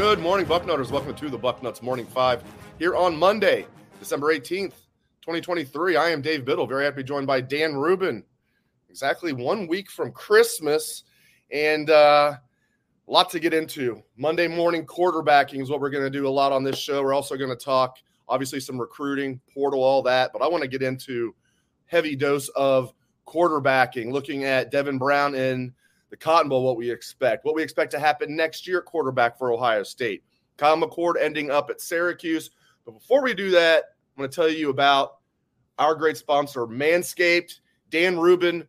Good morning, Bucknutters. Welcome to the Bucknuts Morning Five here on Monday, December 18th, 2023. I am Dave Biddle. Very happy to be joined by Dan Rubin. Exactly one week from Christmas and uh, a lot to get into. Monday morning quarterbacking is what we're going to do a lot on this show. We're also going to talk, obviously, some recruiting, portal, all that. But I want to get into heavy dose of quarterbacking, looking at Devin Brown and the Cotton Bowl, what we expect, what we expect to happen next year, quarterback for Ohio State. Kyle McCord ending up at Syracuse. But before we do that, I'm going to tell you about our great sponsor, Manscaped. Dan Rubin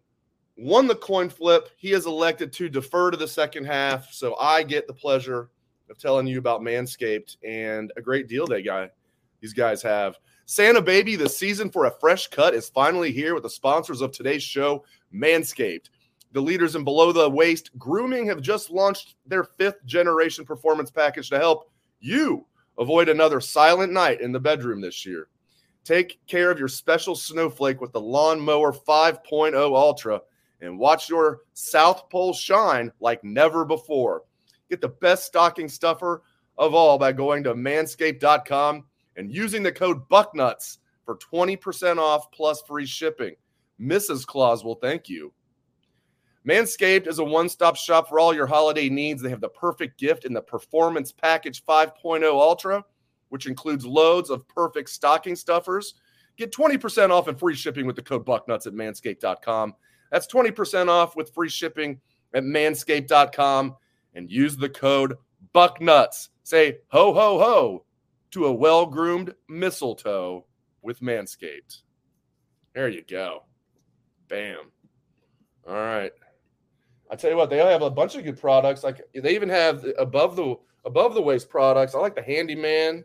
won the coin flip. He is elected to defer to the second half. So I get the pleasure of telling you about Manscaped and a great deal they got. These guys have. Santa Baby, the season for a fresh cut is finally here with the sponsors of today's show, Manscaped. The leaders in below the waist grooming have just launched their fifth generation performance package to help you avoid another silent night in the bedroom this year. Take care of your special snowflake with the Lawnmower 5.0 Ultra and watch your South Pole shine like never before. Get the best stocking stuffer of all by going to manscaped.com and using the code BUCKNUTS for 20% off plus free shipping. Mrs. Claus will thank you. Manscaped is a one stop shop for all your holiday needs. They have the perfect gift in the Performance Package 5.0 Ultra, which includes loads of perfect stocking stuffers. Get 20% off and free shipping with the code BUCKNUTS at manscaped.com. That's 20% off with free shipping at manscaped.com and use the code BUCKNUTS. Say ho, ho, ho to a well groomed mistletoe with Manscaped. There you go. Bam. All right. I tell you what, they have a bunch of good products. Like they even have above the above the waist products. I like the handyman.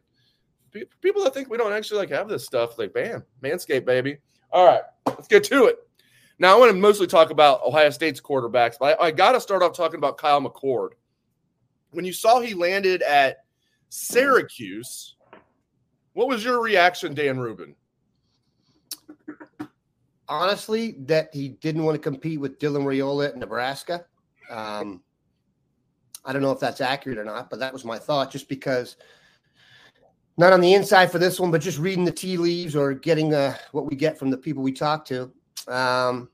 People that think we don't actually like have this stuff, like bam, Manscaped, baby. All right, let's get to it. Now I want to mostly talk about Ohio State's quarterbacks, but I, I got to start off talking about Kyle McCord. When you saw he landed at Syracuse, what was your reaction, Dan Rubin? Honestly that he didn't want to compete with Dylan Raiola at Nebraska. Um, I don't know if that's accurate or not, but that was my thought. Just because, not on the inside for this one, but just reading the tea leaves or getting uh, what we get from the people we talk to. Um,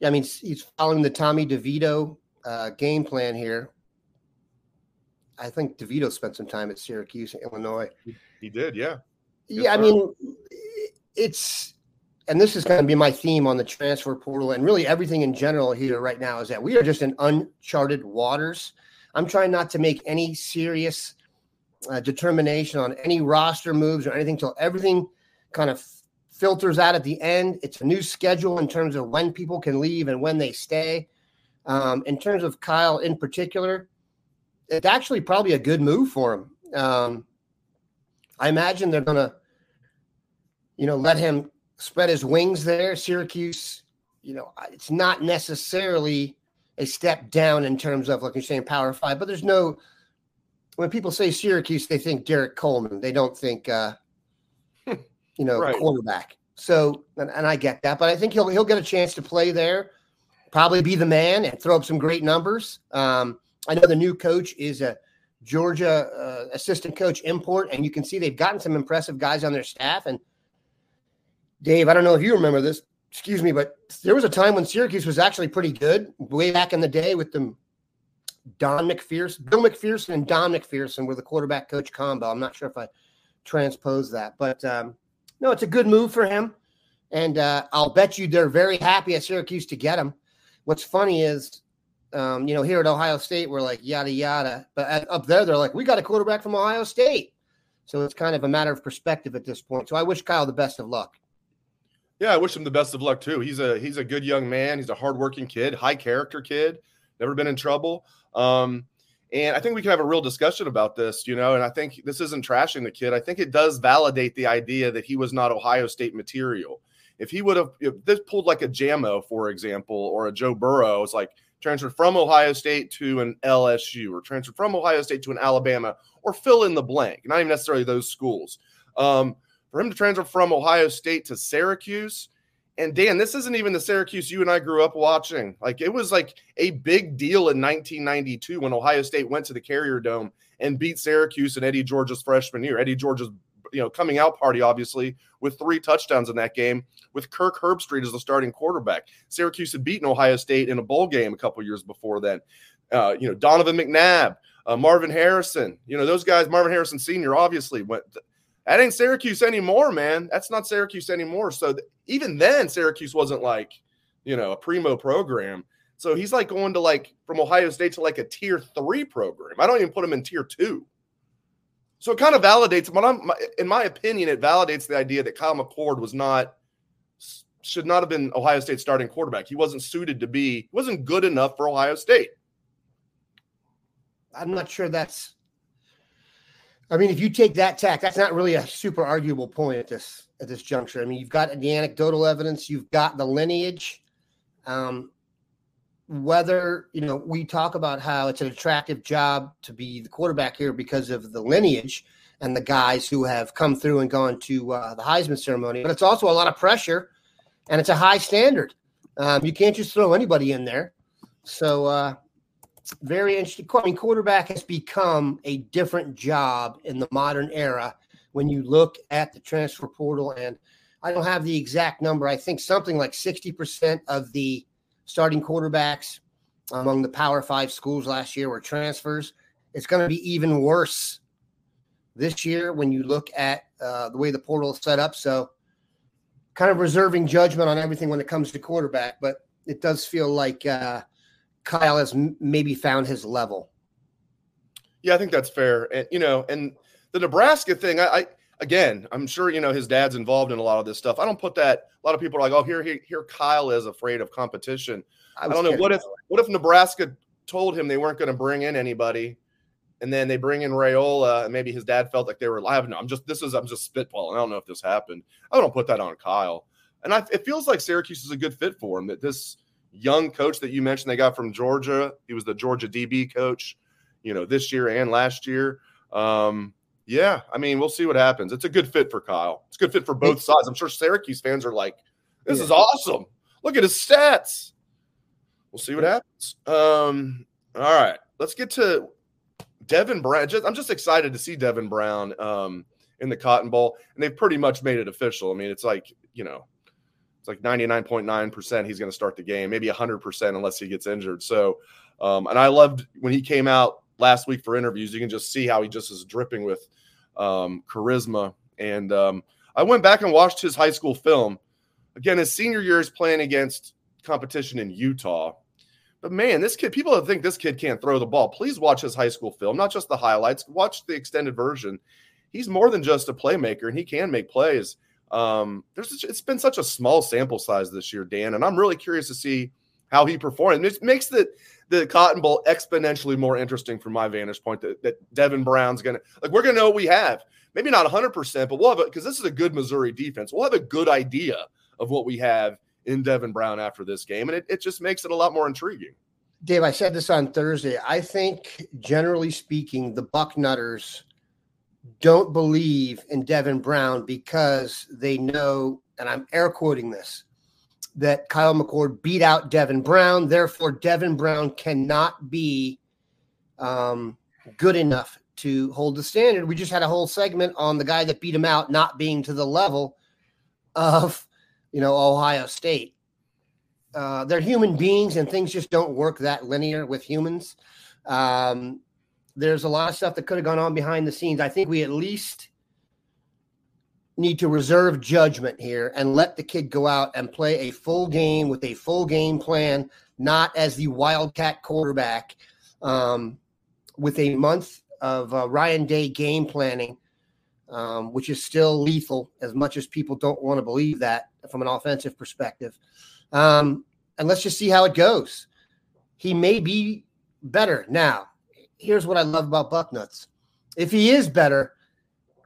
yeah, I mean, he's following the Tommy DeVito uh, game plan here. I think DeVito spent some time at Syracuse, Illinois. He did, yeah. Good yeah, I mean, it's and this is going to be my theme on the transfer portal and really everything in general here right now is that we are just in uncharted waters. I'm trying not to make any serious uh, determination on any roster moves or anything till everything kind of filters out at the end. It's a new schedule in terms of when people can leave and when they stay. Um, in terms of Kyle in particular, it's actually probably a good move for him. Um, I imagine they're going to, you know, let him spread his wings there. Syracuse, you know, it's not necessarily a step down in terms of like you're saying power five, but there's no when people say Syracuse, they think Derrick Coleman. They don't think uh you know right. quarterback. So and, and I get that, but I think he'll he'll get a chance to play there, probably be the man and throw up some great numbers. Um, I know the new coach is a Georgia uh, assistant coach import, and you can see they've gotten some impressive guys on their staff and Dave, I don't know if you remember this, excuse me, but there was a time when Syracuse was actually pretty good way back in the day with them. Don McPherson, Bill McPherson, and Don McPherson were the quarterback coach combo. I'm not sure if I transpose that. But um, no, it's a good move for him, and uh, I'll bet you they're very happy at Syracuse to get him. What's funny is, um, you know, here at Ohio State, we're like yada yada, but at, up there they're like, we got a quarterback from Ohio State. So it's kind of a matter of perspective at this point. So I wish Kyle the best of luck. Yeah, I wish him the best of luck too. He's a he's a good young man. He's a hardworking kid, high character kid, never been in trouble. Um, and I think we can have a real discussion about this, you know. And I think this isn't trashing the kid. I think it does validate the idea that he was not Ohio State material. If he would have, if this pulled like a Jamo, for example, or a Joe Burrow, it's like transferred from Ohio State to an LSU, or transferred from Ohio State to an Alabama, or fill in the blank. Not even necessarily those schools. Um, for him to transfer from Ohio State to Syracuse, and Dan, this isn't even the Syracuse you and I grew up watching. Like it was like a big deal in 1992 when Ohio State went to the Carrier Dome and beat Syracuse in Eddie George's freshman year. Eddie George's you know coming out party, obviously, with three touchdowns in that game, with Kirk Herbstreit as the starting quarterback. Syracuse had beaten Ohio State in a bowl game a couple years before then. Uh, you know Donovan McNabb, uh, Marvin Harrison. You know those guys. Marvin Harrison Sr. obviously went that ain't Syracuse anymore, man. That's not Syracuse anymore. So th- even then, Syracuse wasn't like, you know, a primo program. So he's like going to like from Ohio State to like a tier three program. I don't even put him in tier two. So it kind of validates, what I'm, in my opinion, it validates the idea that Kyle McCord was not, should not have been Ohio State starting quarterback. He wasn't suited to be, wasn't good enough for Ohio State. I'm not sure that's I mean, if you take that tack, that's not really a super arguable point at this at this juncture. I mean, you've got the anecdotal evidence, you've got the lineage. Um, whether you know, we talk about how it's an attractive job to be the quarterback here because of the lineage and the guys who have come through and gone to uh, the Heisman ceremony, but it's also a lot of pressure and it's a high standard. Um, you can't just throw anybody in there. So uh, very interesting. I mean, quarterback has become a different job in the modern era when you look at the transfer portal. And I don't have the exact number. I think something like 60% of the starting quarterbacks among the Power Five schools last year were transfers. It's going to be even worse this year when you look at uh, the way the portal is set up. So, kind of reserving judgment on everything when it comes to quarterback, but it does feel like uh, Kyle has maybe found his level. Yeah, I think that's fair. And you know, and the Nebraska thing, I, I again, I'm sure you know his dad's involved in a lot of this stuff. I don't put that. A lot of people are like, "Oh, here, here, here Kyle is afraid of competition." I, I don't know. What if, what if Nebraska told him they weren't going to bring in anybody, and then they bring in Raiola, and maybe his dad felt like they were live. No, I'm just this is I'm just spitballing. I don't know if this happened. I don't put that on Kyle, and I, it feels like Syracuse is a good fit for him. That this young coach that you mentioned they got from Georgia. He was the Georgia DB coach, you know, this year and last year. Um, yeah, I mean, we'll see what happens. It's a good fit for Kyle. It's a good fit for both sides. I'm sure Syracuse fans are like, this yeah. is awesome. Look at his stats. We'll see what happens. Um, all right, let's get to Devin Brown. Just, I'm just excited to see Devin Brown um, in the Cotton Bowl, and they've pretty much made it official. I mean, it's like you know, it's like 99.9% he's going to start the game, maybe 100% unless he gets injured. So, um, and I loved when he came out last week for interviews. You can just see how he just is dripping with um, charisma. And um, I went back and watched his high school film. Again, his senior year is playing against competition in Utah. But man, this kid, people that think this kid can't throw the ball, please watch his high school film, not just the highlights, watch the extended version. He's more than just a playmaker and he can make plays. Um, there's it's been such a small sample size this year, Dan, and I'm really curious to see how he performed. It makes the the Cotton Bowl exponentially more interesting from my vantage point. That, that Devin Brown's gonna like we're gonna know what we have. Maybe not 100, percent but we'll have it because this is a good Missouri defense. We'll have a good idea of what we have in Devin Brown after this game, and it, it just makes it a lot more intriguing. Dave, I said this on Thursday. I think, generally speaking, the Bucknutters don't believe in Devin Brown because they know, and I'm air quoting this, that Kyle McCord beat out Devin Brown. Therefore, Devin Brown cannot be um, good enough to hold the standard. We just had a whole segment on the guy that beat him out not being to the level of, you know, Ohio State. Uh, they're human beings, and things just don't work that linear with humans. Um, there's a lot of stuff that could have gone on behind the scenes. I think we at least need to reserve judgment here and let the kid go out and play a full game with a full game plan, not as the wildcat quarterback um, with a month of uh, Ryan Day game planning, um, which is still lethal as much as people don't want to believe that from an offensive perspective. Um, and let's just see how it goes. He may be better. Now, here's what I love about Bucknuts. If he is better,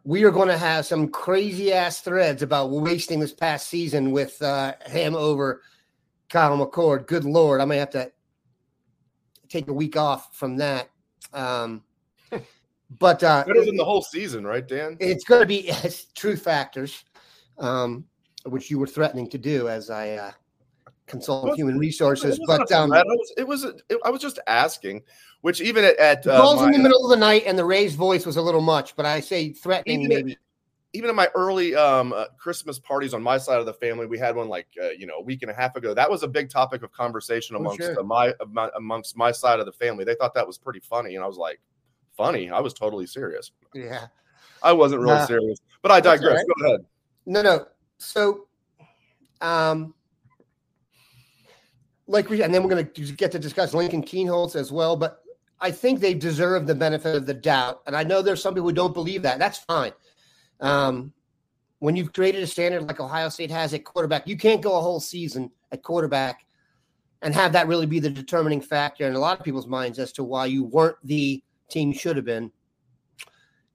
we are going to have some crazy ass threads about wasting this past season with uh, him over Kyle McCord. Good Lord, I may have to take a week off from that. Um, but uh, better than the whole season, right, Dan? It's going to be true factors, um, which you were threatening to do as I uh, consult human resources. But um, it was, it was it, I was just asking, which even at, at uh, calls in the middle of the night and the raised voice was a little much, but I say threatening even maybe. At, even in my early um, uh, Christmas parties on my side of the family, we had one like uh, you know a week and a half ago. That was a big topic of conversation amongst sure. my, my amongst my side of the family. They thought that was pretty funny, and I was like, funny. I was totally serious. Yeah, I wasn't really serious, but I digress. Right. Go ahead. No, no. So, um, like we, and then we're going to get to discuss Lincoln Kienholz as well. But I think they deserve the benefit of the doubt, and I know there's some people who don't believe that. That's fine. Um, when you've created a standard like Ohio State has at quarterback, you can't go a whole season at quarterback and have that really be the determining factor in a lot of people's minds as to why you weren't the team should have been.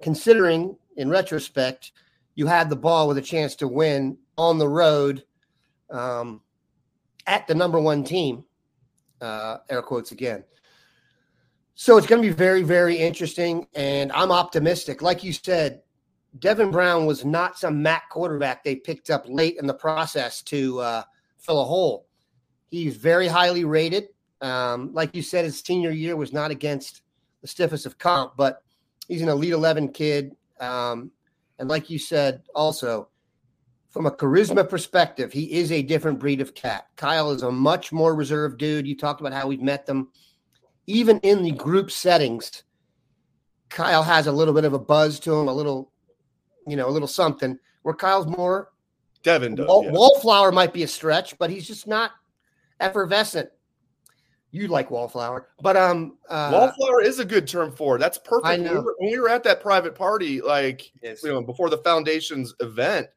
Considering, in retrospect, you had the ball with a chance to win on the road um, at the number one team, uh, air quotes again. So it's going to be very, very interesting. And I'm optimistic. Like you said, Devin Brown was not some MAC quarterback they picked up late in the process to uh, fill a hole. He's very highly rated. Um, like you said, his senior year was not against the stiffest of comp, but he's an Elite 11 kid. Um, and like you said, also, from a charisma perspective, he is a different breed of cat. Kyle is a much more reserved dude. You talked about how we've met them. Even in the group settings, Kyle has a little bit of a buzz to him, a little, you know, a little something. Where Kyle's more Devin does, wall, yeah. Wallflower might be a stretch, but he's just not effervescent. You like wallflower, but um, uh, wallflower is a good term for it. That's perfect. When we, were, when we, were, at that private party, like yes. you know, before the foundation's event,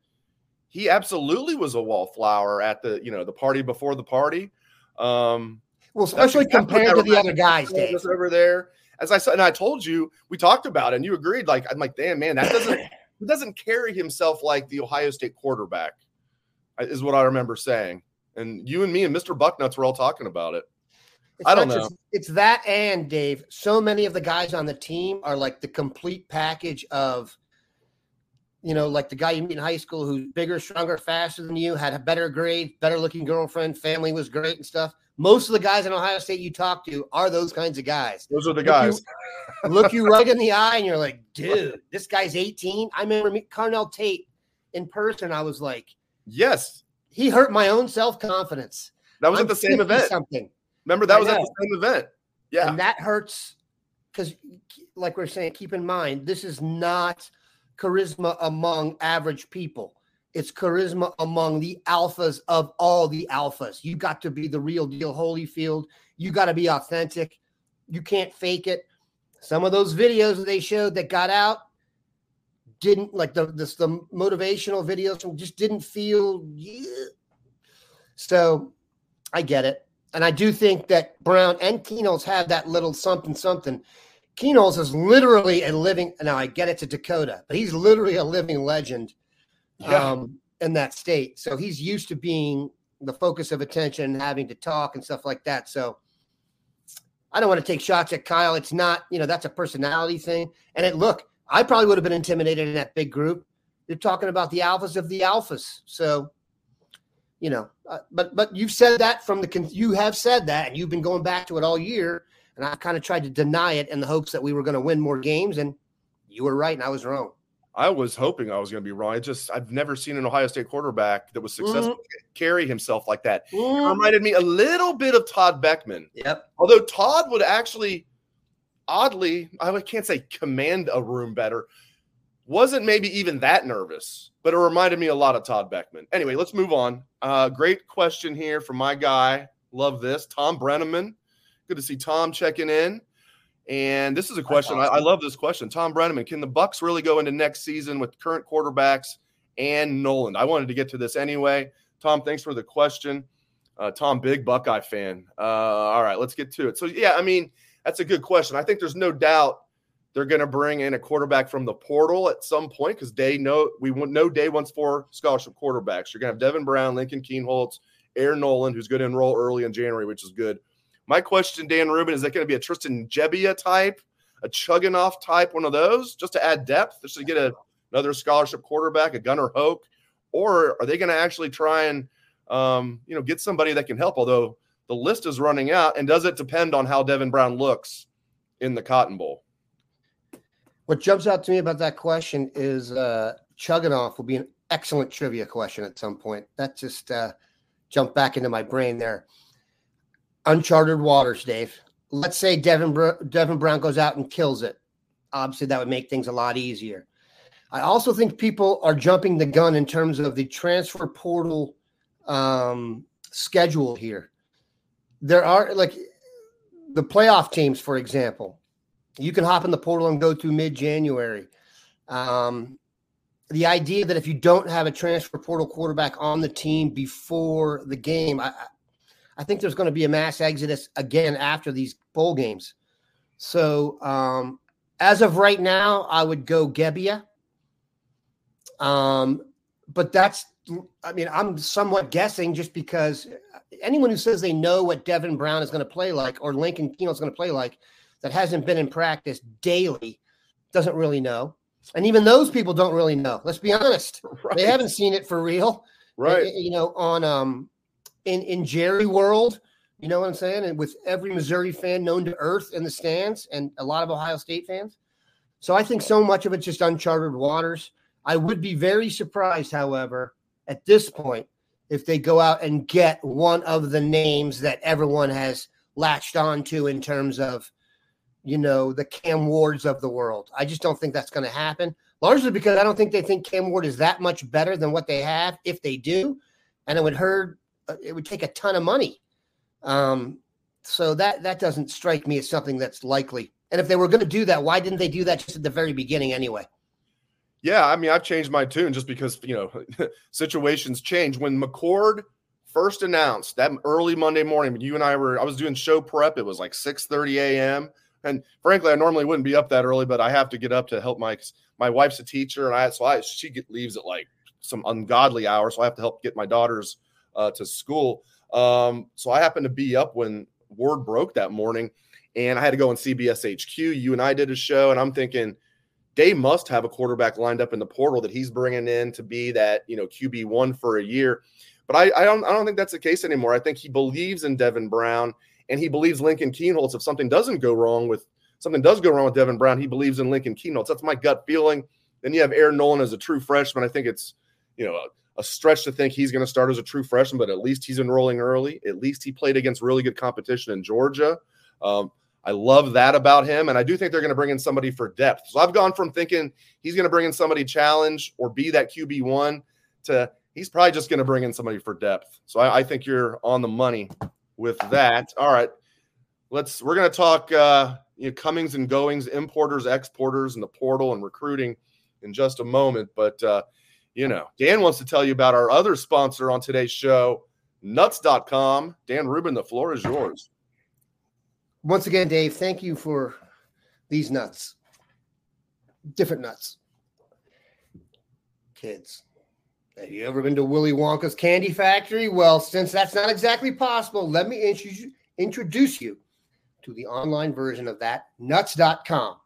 he absolutely was a wallflower at the you know the party before the party. Um, well, especially compared to the other guys, Dave. over there. As I said, and I told you, we talked about it, and you agreed. Like I'm like, damn man, that doesn't he doesn't carry himself like the Ohio State quarterback, is what I remember saying. And you and me and Mr. Bucknuts were all talking about it. It's I don't know. Just, it's that and Dave. So many of the guys on the team are like the complete package of, you know, like the guy you meet in high school who's bigger, stronger, faster than you, had a better grade, better looking girlfriend, family was great and stuff. Most of the guys in Ohio State you talk to are those kinds of guys. Those are the guys. Look you, look you right in the eye and you're like, dude, this guy's 18. I remember me, Carnell Tate in person. I was like, yes, he hurt my own self confidence. That was I'm at the same event. Something. Remember that I was know. at the same event. Yeah. And that hurts because, like we're saying, keep in mind, this is not charisma among average people. It's charisma among the alphas of all the alphas. You got to be the real deal, Holyfield. You got to be authentic. You can't fake it. Some of those videos that they showed that got out didn't like the the, the motivational videos just didn't feel. Yeah. So I get it. And I do think that Brown and Kienholz have that little something something. Kienholz is literally a living. Now I get it to Dakota, but he's literally a living legend yeah. um, in that state. So he's used to being the focus of attention, having to talk and stuff like that. So I don't want to take shots at Kyle. It's not, you know, that's a personality thing. And it look, I probably would have been intimidated in that big group. You're talking about the alphas of the alphas. So you know, uh, but but you've said that from the you have said that, and you've been going back to it all year, and I kind of tried to deny it in the hopes that we were going to win more games, and you were right, and I was wrong. I was hoping I was going to be wrong. I just I've never seen an Ohio State quarterback that was successful mm-hmm. carry himself like that. Mm-hmm. It reminded me a little bit of Todd Boeckman. Yep. Although Todd would actually, oddly, I can't say command a room better, wasn't maybe even that nervous but it reminded me a lot of Todd Boeckman. Anyway, let's move on. Uh, great question here from my guy. Love this. Tom Brenneman. Good to see Tom checking in. And this is a question. Awesome. I, I, love this question. Tom Brenneman, can the Bucks really go into next season with current quarterbacks and Noland? I wanted to get to this anyway. Tom, thanks for the question. Uh, Tom, big Buckeye fan. Uh, all right, let's get to it. So, yeah, I mean, that's a good question. I think there's no doubt they're going to bring in a quarterback from the portal at some point because Day no we know Day wants four scholarship quarterbacks. You're going to have Devin Brown, Lincoln Kienholz, Air Noland, who's going to enroll early in January, which is good. My question, Dan Rubin, is that going to be a Tristan Gebbia type, a Chugunov type, one of those, just to add depth, just to get a, another scholarship quarterback, a Gunnar Hoak, or are they going to actually try and um, you know get somebody that can help? Although the list is running out, and does it depend on how Devin Brown looks in the Cotton Bowl? What jumps out to me about that question is uh, Chugunov will be an excellent trivia question at some point. That just uh, jumped back into my brain there uncharted waters, Dave. Let's say Devin Devin Brown goes out and kills it. Obviously, that would make things a lot easier. I also think people are jumping the gun in terms of the transfer portal um, schedule here. There are like the playoff teams, for example. You can hop in the portal and go through mid January. Um, the idea that if you don't have a transfer portal quarterback on the team before the game, I, I think there's going to be a mass exodus again after these bowl games. So um, as of right now, I would go Gebbia. Um, but that's, I mean, I'm somewhat guessing just because anyone who says they know what Devin Brown is going to play like or Lincoln Keno is going to play like that hasn't been in practice daily doesn't really know. And even those people don't really know. Let's be honest. Right. They haven't seen it for real. Right. You know, on um in in Jerry world, you know what I'm saying? And with every Missouri fan known to earth in the stands and a lot of Ohio State fans. So I think so much of it's just uncharted waters. I would be very surprised, however, at this point, if they go out and get one of the names that everyone has latched on to in terms of, you know, the Cam Wards of the world. I just don't think that's going to happen, largely because I don't think they think Cam Ward is that much better than what they have if they do. And it would hurt it would take a ton of money. Um, so that that doesn't strike me as something that's likely. And if they were going to do that, why didn't they do that just at the very beginning anyway? Yeah, I mean, I've changed my tune just because you know situations change. When McCord first announced that early Monday morning, you and I were I was doing show prep. It was like six thirty a.m. And frankly, I normally wouldn't be up that early, but I have to get up to help my my wife's a teacher, and I so I she get, leaves at like some ungodly hour, so I have to help get my daughters uh, to school. Um, so I happened to be up when word broke that morning, and I had to go on CBS HQ. You and I did a show, and I'm thinking they must have a quarterback lined up in the portal that he's bringing in to be that you know QB one for a year. But I, I don't I don't think that's the case anymore. I think he believes in Devin Brown, and he believes Lincoln Kienholz. If something doesn't go wrong with something does go wrong with Devin Brown, he believes in Lincoln Kienholz. That's my gut feeling. Then you have Air Noland as a true freshman. I think it's you know a stretch to think he's going to start as a true freshman, but at least he's enrolling early. At least he played against really good competition in Georgia. Um, I love that about him. And I do think they're going to bring in somebody for depth. So I've gone from thinking he's going to bring in somebody challenge or be that QB1 to he's probably just going to bring in somebody for depth. So I, I, think you're on the money with that. All right. Let's, we're going to talk, uh, you know, comings and goings, importers, exporters, and the portal and recruiting in just a moment. But, uh, you know, Dan wants to tell you about our other sponsor on today's show, nuts.com. Dan Rubin, the floor is yours. Once again, Dave, thank you for these nuts. Different nuts. Kids, have you ever been to Willy Wonka's Candy Factory? Well, since that's not exactly possible, let me introduce you to the online version of that, nuts.com.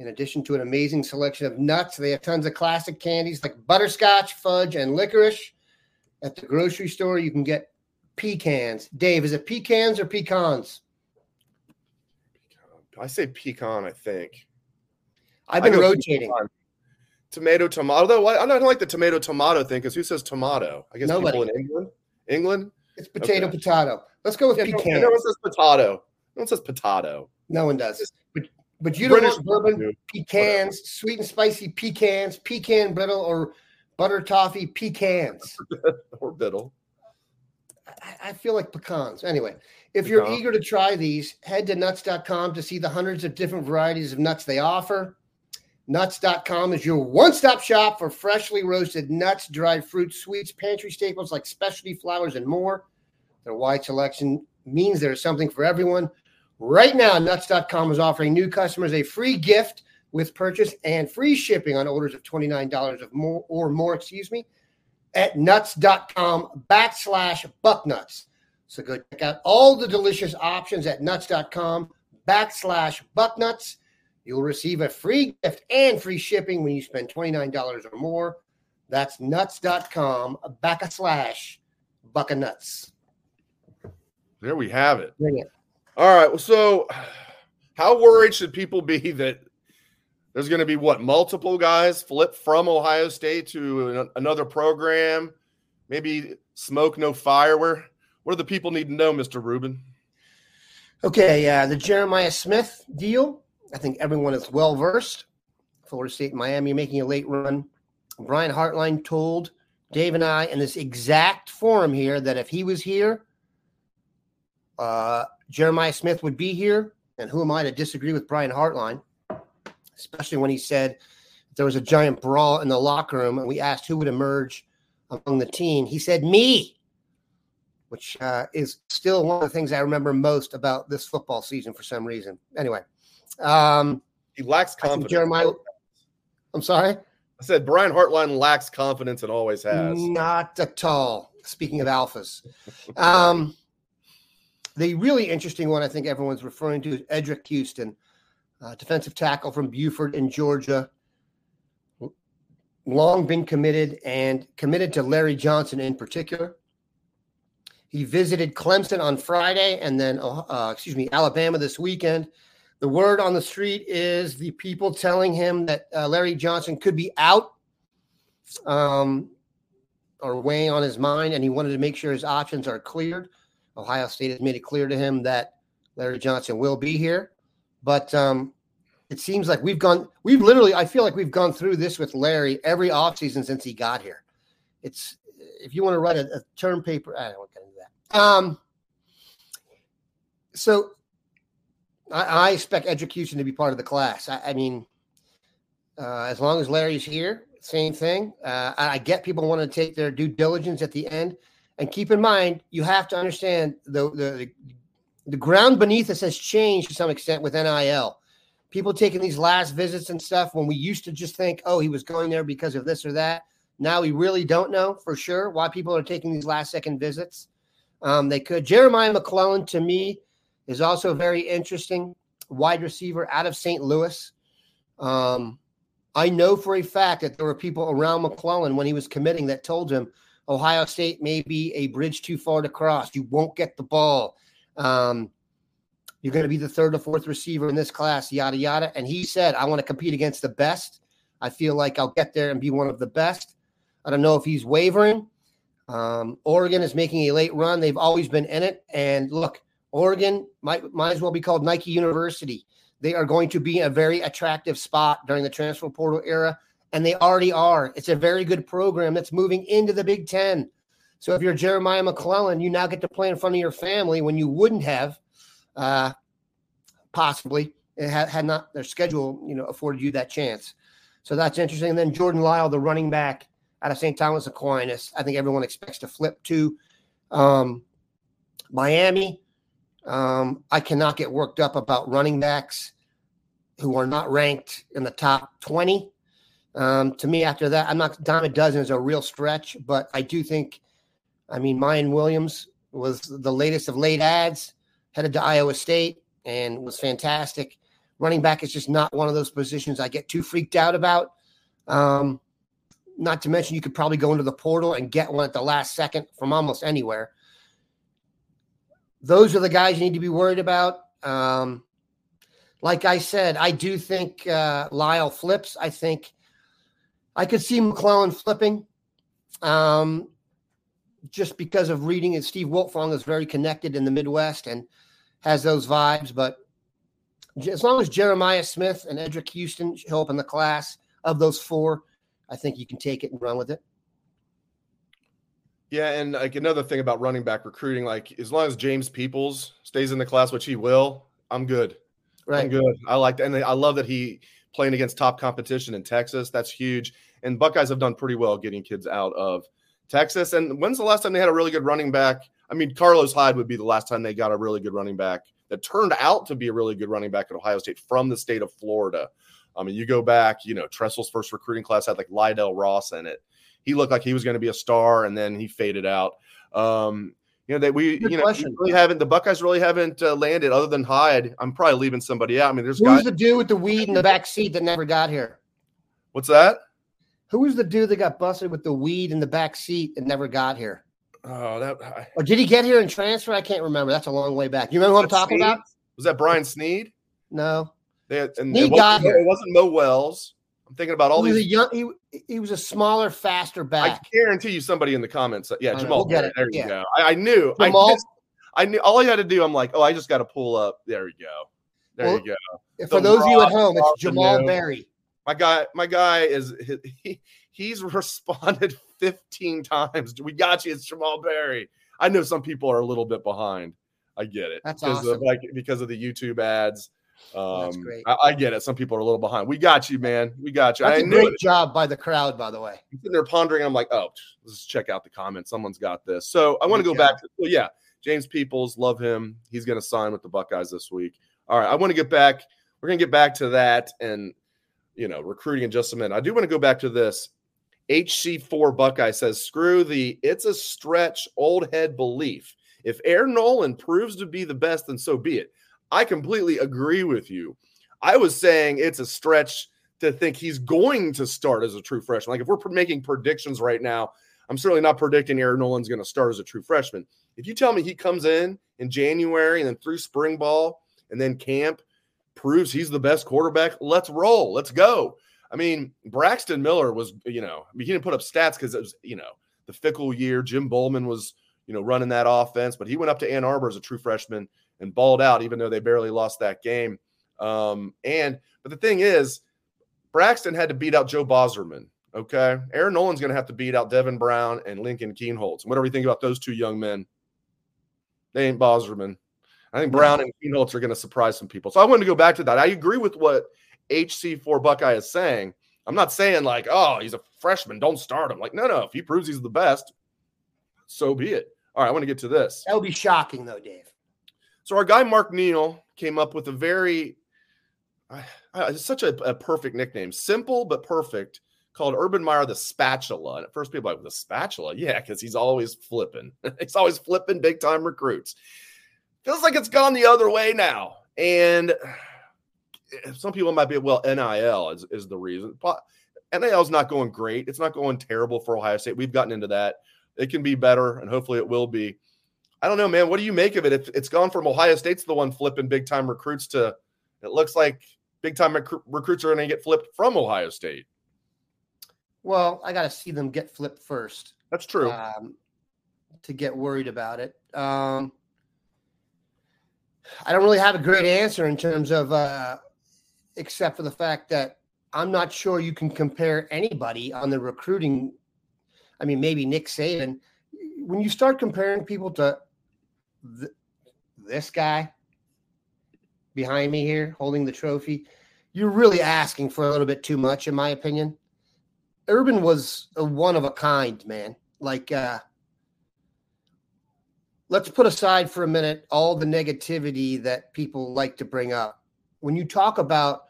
In addition to an amazing selection of nuts, they have tons of classic candies like butterscotch, fudge, and licorice. At the grocery store, you can get pecans. Dave, is it pecans or pecans? I say pecan, I think. I've been rotating. Pecan. Tomato, tomato. Though I don't like the tomato, tomato thing because who says tomato? I guess Nobody. people in England. England. It's potato, okay. potato. Let's go with yeah, pecan. No, one says potato. No one says potato. No one does. But but you don't British want bourbon pecans, sweet and spicy pecans, pecan brittle, or butter toffee pecans. or brittle. I, I feel like pecans. Anyway, if you're eager to try these, head to nuts.com to see the hundreds of different varieties of nuts they offer. Nuts.com is your one stop shop for freshly roasted nuts, dried fruits, sweets, pantry staples like specialty flowers, and more. Their wide selection means there's something for everyone. Right now, Nuts.com is offering new customers a free gift with purchase and free shipping on orders of $29 of more or more, excuse me, at nuts.com backslash bucknuts. So go check out all the delicious options at nuts.com backslash bucknuts. You'll receive a free gift and free shipping when you spend $29 or more. That's nuts.com backslash buckanuts. There we have it. Bring it. All right. Well, So, how worried should people be that there's going to be what multiple guys flip from Ohio State to an, another program? Maybe smoke, no fire. Where what do the people need to know, Mister Rubin? Okay, uh, the Jeremiah Smith deal. I think everyone is well versed. Florida State, Miami making a late run. Brian Hartline told Dave and I in this exact forum here that if he was here, uh, Jeremiah Smith would be here. And who am I to disagree with Brian Hartline? Especially when he said there was a giant brawl in the locker room and we asked who would emerge among the team. He said, Me, which uh, is still one of the things I remember most about this football season for some reason. Anyway, um, he lacks confidence. Jeremiah, I'm sorry? I said Brian Hartline lacks confidence and always has. Not at all. Speaking of alphas. Um, the really interesting one I think everyone's referring to is Eddrick Houston, uh, defensive tackle from Buford in Georgia. Long been committed and committed to Larry Johnson in particular. He visited Clemson on Friday and then, uh, excuse me, Alabama this weekend. The word on the street is the people telling him that uh, Larry Johnson could be out um, or weighing on his mind, and he wanted to make sure his options are cleared. Ohio State has made it clear to him that Larry Johnson will be here. But um, it seems like we've gone, we've literally, I feel like we've gone through this with Larry every offseason since he got here. It's, if you want to write a, a term paper, I don't want to do that. Um, so I, I expect education to be part of the class. I, I mean, uh, as long as Larry's here, same thing. Uh, I get people want to take their due diligence at the end. And keep in mind, you have to understand the, the the ground beneath us has changed to some extent with NIL. People taking these last visits and stuff when we used to just think, oh, he was going there because of this or that. Now we really don't know for sure why people are taking these last second visits. Um, they could. Jeremiah McClellan to me is also very interesting. Wide receiver out of St. Louis. Um, I know for a fact that there were people around McClellan when he was committing that told him, Ohio State may be a bridge too far to cross. You won't get the ball. Um, you're going to be the third or fourth receiver in this class, yada, yada. And he said, I want to compete against the best. I feel like I'll get there and be one of the best. I don't know if he's wavering. Um, Oregon is making a late run. They've always been in it. And look, Oregon might, might as well be called Nike University. They are going to be a very attractive spot during the transfer portal era and they already are. It's a very good program that's moving into the Big Ten. So if you're Jeremiah McClellan, you now get to play in front of your family when you wouldn't have, uh, possibly had, had not their schedule, you know, afforded you that chance. So that's interesting. And then Jordan Lyle, the running back out of St. Thomas Aquinas, I think everyone expects to flip to um, Miami. Um, I cannot get worked up about running backs who are not ranked in the top 20 um, to me, after that, I'm not dime a dozen is a real stretch, but I do think, I mean, Miyan Williams was the latest of late ads, headed to Iowa State and was fantastic. Running back is just not one of those positions I get too freaked out about. Um, not to mention, you could probably go into the portal and get one at the last second from almost anywhere. Those are the guys you need to be worried about. Um, like I said, I do think uh, Lyle flips. I think I could see McClellan flipping, um, just because of reading it. Steve Wiltfong is very connected in the Midwest and has those vibes. But as long as Jeremiah Smith and Eddrick Houston show up in the class of those four, I think you can take it and run with it. Yeah, and like another thing about running back recruiting, like as long as James Peoples stays in the class, which he will, I'm good. Right. I'm good. I like that. And I love that he playing against top competition in Texas. That's huge. And Buckeyes have done pretty well getting kids out of Texas. And when's the last time they had a really good running back? I mean, Carlos Hyde would be the last time they got a really good running back that turned out to be a really good running back at Ohio State from the state of Florida. I mean, you go back, you know, Tressel's first recruiting class had like Lydell Ross in it. He looked like he was going to be a star, and then he faded out. Um, you know that we, Good you know, we really haven't. The Buckeyes really haven't uh, landed, other than Hyde. I'm probably leaving somebody out. I mean, there's who's guys- the dude with the weed in the back seat that never got here? What's that? Who was the dude that got busted with the weed in the back seat and never got here? Oh, that. I, or did he get here and transfer? I can't remember. That's a long way back. You remember who I'm talking Sneed? about? Was that Brian Sneed? No. They had, and he it, got wasn't, it wasn't Mo Wells. I'm thinking about all he these. young, he, he was a smaller, faster back. I guarantee you, somebody in the comments. Uh, yeah, Jaamal. We'll there yeah. you go. I, I knew. Jaamal, I, just, I knew. All I had to do. I'm like, oh, I just got to pull up. There you go. There well, you go. For the those of you at home, it's Jaamal Berry. My guy, my guy is he, he's responded 15 times. We got you. It's Jaamal Berry. I know some people are a little bit behind. I get it. That's because awesome. Of like because of the YouTube ads. Um, That's great. I, I, get it. Some people are a little behind. We got you, man. We got you. That's I a great it. job by the crowd, by the way. There pondering. I'm like, oh, let's check out the comments. Someone's got this. So I want to go back to, well, yeah, James Peoples, love him. He's going to sign with the Buckeyes this week. All right. I want to get back. We're going to get back to that and, you know, recruiting in just a minute. I do want to go back to this. HC4 Buckeye says, screw the it's a stretch old head belief. If Air Noland proves to be the best, then so be it. I completely agree with you. I was saying it's a stretch to think he's going to start as a true freshman. Like if we're making predictions right now, I'm certainly not predicting Air Noland's going to start as a true freshman. If you tell me he comes in in January and then through spring ball and then camp proves he's the best quarterback, let's roll. Let's go. I mean, Braxton Miller was, you know, he didn't put up stats because it was, you know, the Fickell year. Jim Bollman was, you know, running that offense, but he went up to Ann Arbor as a true freshman and balled out, even though they barely lost that game. Um, and but the thing is, Braxton had to beat out Joe Bauserman. Okay, Air Noland's going to have to beat out Devin Brown and Lincoln Kienholz. What do we think about those two young men? They ain't Boserman. I think Brown and Kienholz are going to surprise some people. So I wanted to go back to that. I agree with what HC4 Buckeye is saying. I'm not saying like, oh, he's a freshman, don't start him. Like, no, no. If he proves he's the best, so be it. All right, I want to get to this. That would be shocking, though, Dave. So our guy Mark Neal came up with a very, uh, it's such a, a, perfect nickname, simple but perfect, called Urban Meyer the Spatula. And at first, people like the spatula, yeah, because he's always flipping. he's always flipping big time recruits. Feels like it's gone the other way now, and some people might be well, NIL is, is the reason. NIL is not going great. It's not going terrible for Ohio State. We've gotten into that. It can be better, and hopefully, it will be. I don't know, man. What do you make of it? If it's gone from Ohio State's the one flipping big time recruits to it looks like big time rec- recruits are going to get flipped from Ohio State. Well, I got to see them get flipped first. That's true. Um, to get worried about it. Um, I don't really have a great answer in terms of, uh, except for the fact that I'm not sure you can compare anybody on the recruiting. I mean, maybe Nick Saban. When you start comparing people to th- this guy behind me here holding the trophy, you're really asking for a little bit too much, in my opinion. Urban was a one of a kind, man. Like, uh, let's put aside for a minute all the negativity that people like to bring up. When you talk about,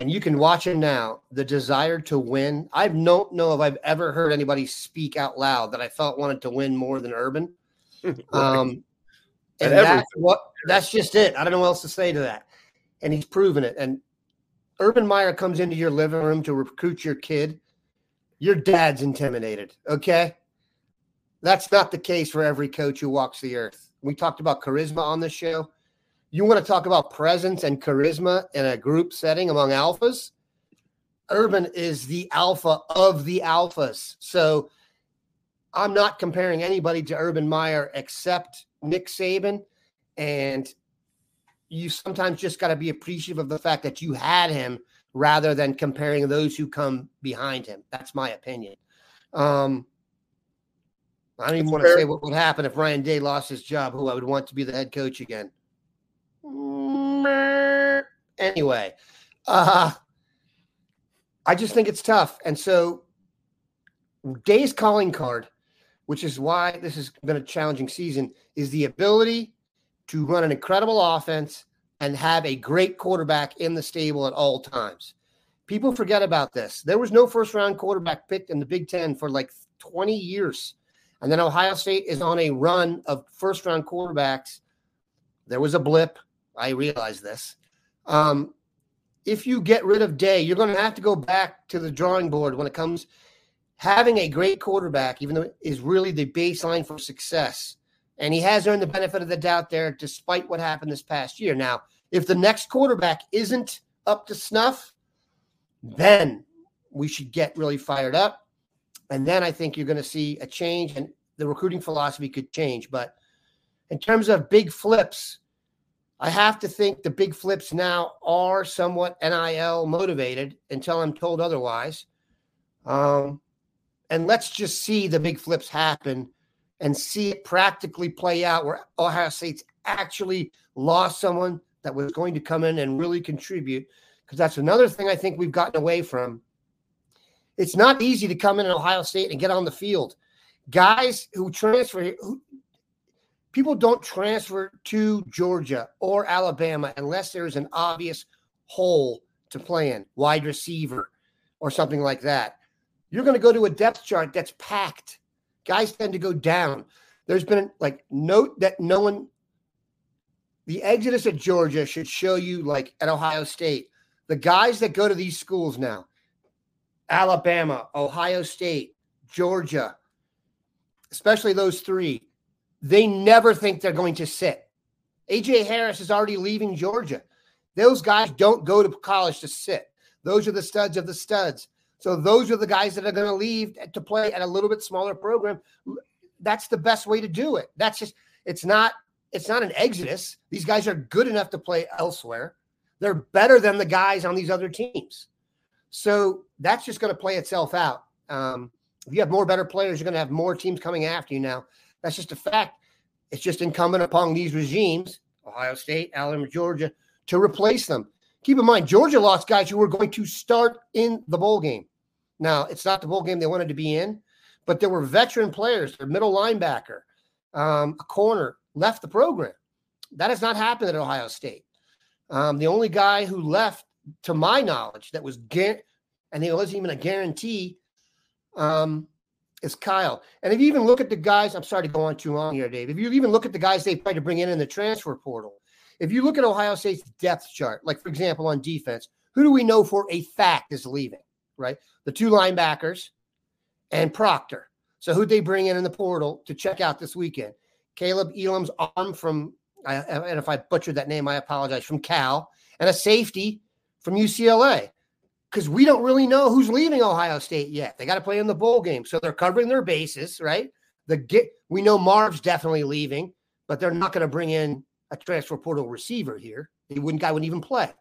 and you can watch him now, the desire to win. I don't know if I've ever heard anybody speak out loud that I felt wanted to win more than Urban. right. Um, and that's what that's just it. I don't know what else to say to that. And he's proven it. And Urban Meyer comes into your living room to recruit your kid. Your dad's intimidated. Okay. That's not the case for every coach who walks the earth. We talked about charisma on this show. You want to talk about presence and charisma in a group setting among alphas? Urban is the alpha of the alphas. So I'm not comparing anybody to Urban Meyer except Nick Saban. And you sometimes just got to be appreciative of the fact that you had him rather than comparing those who come behind him. That's my opinion. Um, I don't even want to say what would happen if Ryan Day lost his job, who I would want to be the head coach again. Anyway, uh, I just think it's tough. And so Day's calling card, which is why this has been a challenging season, is the ability to run an incredible offense and have a great quarterback in the stable at all times. People forget about this. There was no first round quarterback picked in the Big Ten for like 20 years. And then Ohio State is on a run of first round quarterbacks. There was a blip. I realize this. Um, if you get rid of Day, you're going to have to go back to the drawing board when it comes having a great quarterback, even though is really the baseline for success. And he has earned the benefit of the doubt there, despite what happened this past year. Now, if the next quarterback isn't up to snuff, then we should get really fired up. And then I think you're going to see a change and the recruiting philosophy could change. But in terms of big flips, I have to think the big flips now are somewhat NIL motivated until I'm told otherwise. Um, and let's just see the big flips happen and see it practically play out where Ohio State's actually lost someone that was going to come in and really contribute. Because that's another thing I think we've gotten away from. It's not easy to come in Ohio State and get on the field. Guys who transfer, who, people don't transfer to Georgia or Alabama unless there's an obvious hole to play in, wide receiver or something like that. You're going to go to a depth chart that's packed. Guys tend to go down. There's been like note that no one the exodus at Georgia should show you, like at Ohio State, the guys that go to these schools now Alabama, Ohio State, Georgia, especially those three, they never think they're going to sit. AJ Harris is already leaving Georgia. Those guys don't go to college to sit. Those are the studs of the studs. So those are the guys that are going to leave to play at a little bit smaller program. That's the best way to do it. That's just it's not it's not an exodus. These guys are good enough to play elsewhere. They're better than the guys on these other teams. So that's just going to play itself out. Um, if you have more better players, you're going to have more teams coming after you now. That's just a fact. It's just incumbent upon these regimes, Ohio State, Alabama, Georgia, to replace them. Keep in mind, Georgia lost guys who were going to start in the bowl game. Now, it's not the bowl game they wanted to be in, but there were veteran players, their middle linebacker, um, a corner, left the program. That has not happened at Ohio State. Um, the only guy who left, to my knowledge, that was gar- and it wasn't even a guarantee, um, is Kyle. And if you even look at the guys, I'm sorry to go on too long here, Dave. If you even look at the guys they tried to bring in in the transfer portal, if you look at Ohio State's depth chart, like for example on defense, who do we know for a fact is leaving? Right, the two linebackers and Proctor. So who'd they bring in in the portal to check out this weekend? Kaleb Elarms-Orr from, and if I butchered that name, I apologize, from Cal, and a safety from UCLA. Because we don't really know who's leaving Ohio State yet. They got to play in the bowl game. So they're covering their bases, right? The get we know Marv's definitely leaving, but they're not going to bring in a transfer portal receiver here. He wouldn't guy wouldn't even play.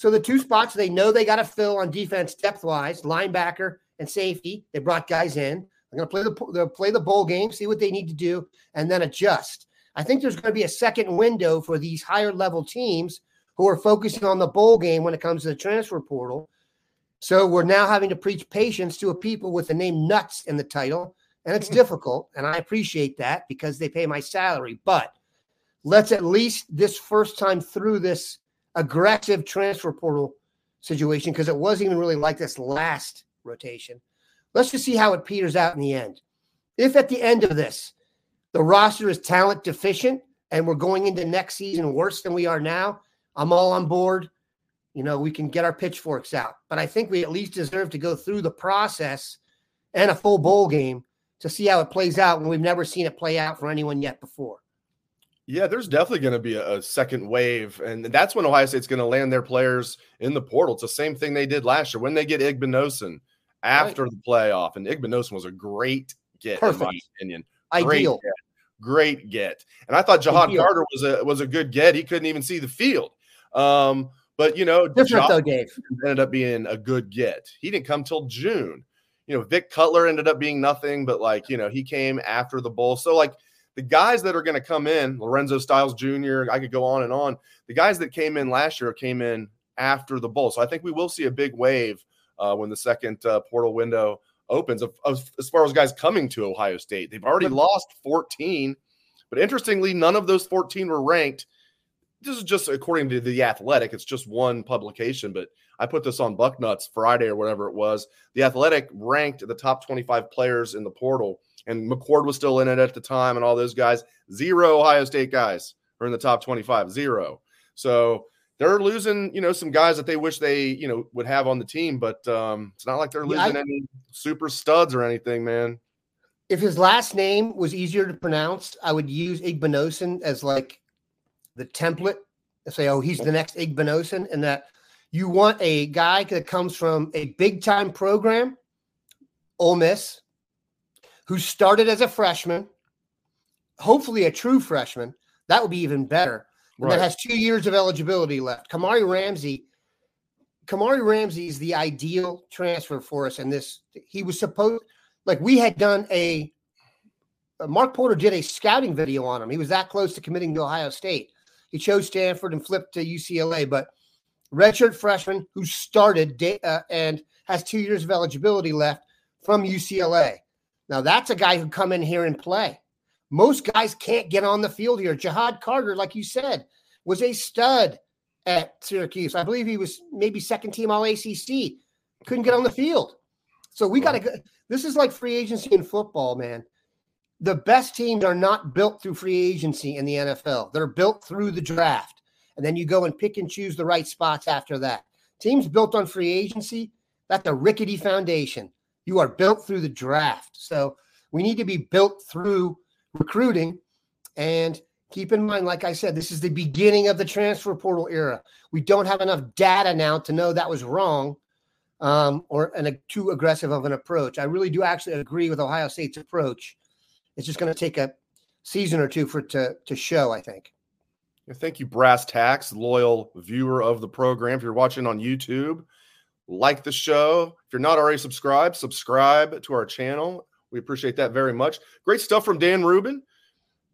So the two spots they know they got to fill on defense depth wise, linebacker and safety. They brought guys in. They're going to play the play the bowl game, see what they need to do, and then adjust. I think there's going to be a second window for these higher level teams who are focusing on the bowl game when it comes to the transfer portal. So we're now having to preach patience to a people with the name nuts in the title, and it's mm-hmm. difficult. And I appreciate that because they pay my salary. But let's at least this first time through this aggressive transfer portal situation because it wasn't even really like this last rotation. Let's just see how it peters out in the end. If at the end of this, the roster is talent deficient and we're going into next season worse than we are now, I'm all on board. You know, we can get our pitchforks out, but I think we at least deserve to go through the process and a full bowl game to see how it plays out when we've never seen it play out for anyone yet before. Yeah, there's definitely going to be a, a, second wave, and that's when Ohio State's going to land their players in the portal. It's the same thing they did last year when they get Igbinosun after right. the playoff. And Igbinosun was a great get, Perfect. in my opinion. Great Ideal. Get. Great get. And I thought Ja'Had Carter was a was a good get. He couldn't even see the field. Um, but you know, different though, Dave. Ended up being a good get. He didn't come till June. you know, Vic Cutler ended up being nothing, but like, you know, he came after the bowl. So like the guys that are going to come in, Lorenzo Styles Jr., I could go on and on. The guys that came in last year came in after the bowl. So I think we will see a big wave uh, when the second uh, portal window opens of, of, as far as guys coming to Ohio State. They've already lost 14, but interestingly, none of those 14 were ranked. This is just according to the Athletic. It's just one publication, but I put this on Bucknuts Friday or whatever it was. The Athletic ranked the top 25 players in the portal, and McCord was still in it at the time, and all those guys. Zero Ohio State guys are in the top 25. Zero. So they're losing, you know, some guys that they wish they, you know, would have on the team, but um, it's not like they're losing yeah, I, any super studs or anything, man. If his last name was easier to pronounce, I would use Igbinosun as like the template. Say, oh, he's the next Igbinosun, and that you want a guy that comes from a big time program, Ole Miss, who started as a freshman, hopefully a true freshman. That would be even better right. that has two years of eligibility left. Kamari Ramsey, Kamari Ramsey is the ideal transfer for us. And this, he was supposed, like we had done a, uh, Mark Porter did a scouting video on him. He was that close to committing to Ohio State. He chose Stanford and flipped to UCLA, but redshirt freshman who started uh, and has two years of eligibility left from UCLA. Now that's a guy who come in here and play. Most guys can't get on the field here. Ja'Had Carter, like you said, was a stud at Syracuse. I believe he was maybe second team all ACC. Couldn't get on the field. So we got to. This is like free agency in football, man. The best teams are not built through free agency in the NFL. They're built through the draft, and then you go and pick and choose the right spots after that. Teams built on free agency, that's a rickety foundation. You are built through the draft. So we need to be built through recruiting. And keep in mind, like I said, this is the beginning of the transfer portal era. We don't have enough data now to know that was wrong um, or an, a too aggressive of an approach. I really do actually agree with Ohio State's approach. It's just going to take a season or two for it to, to show, I think. Thank you, Brass Tax, loyal viewer of the program. If you're watching on YouTube, like the show. If you're not already subscribed, subscribe to our channel. We appreciate that very much. Great stuff from Dan Rubin.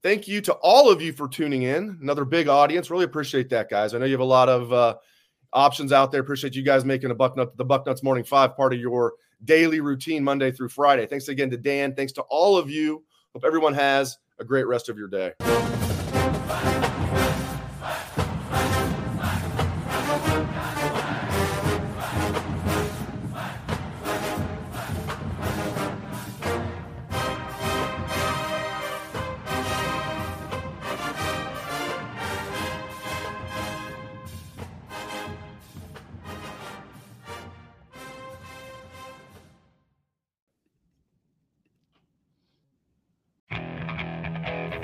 Thank you to all of you for tuning in. Another big audience. Really appreciate that, guys. I know you have a lot of uh, options out there. Appreciate you guys making a Bucknut, the Bucknuts Morning Five part of your daily routine Monday through Friday. Thanks again to Dan. Thanks to all of you. Hope everyone has a great rest of your day.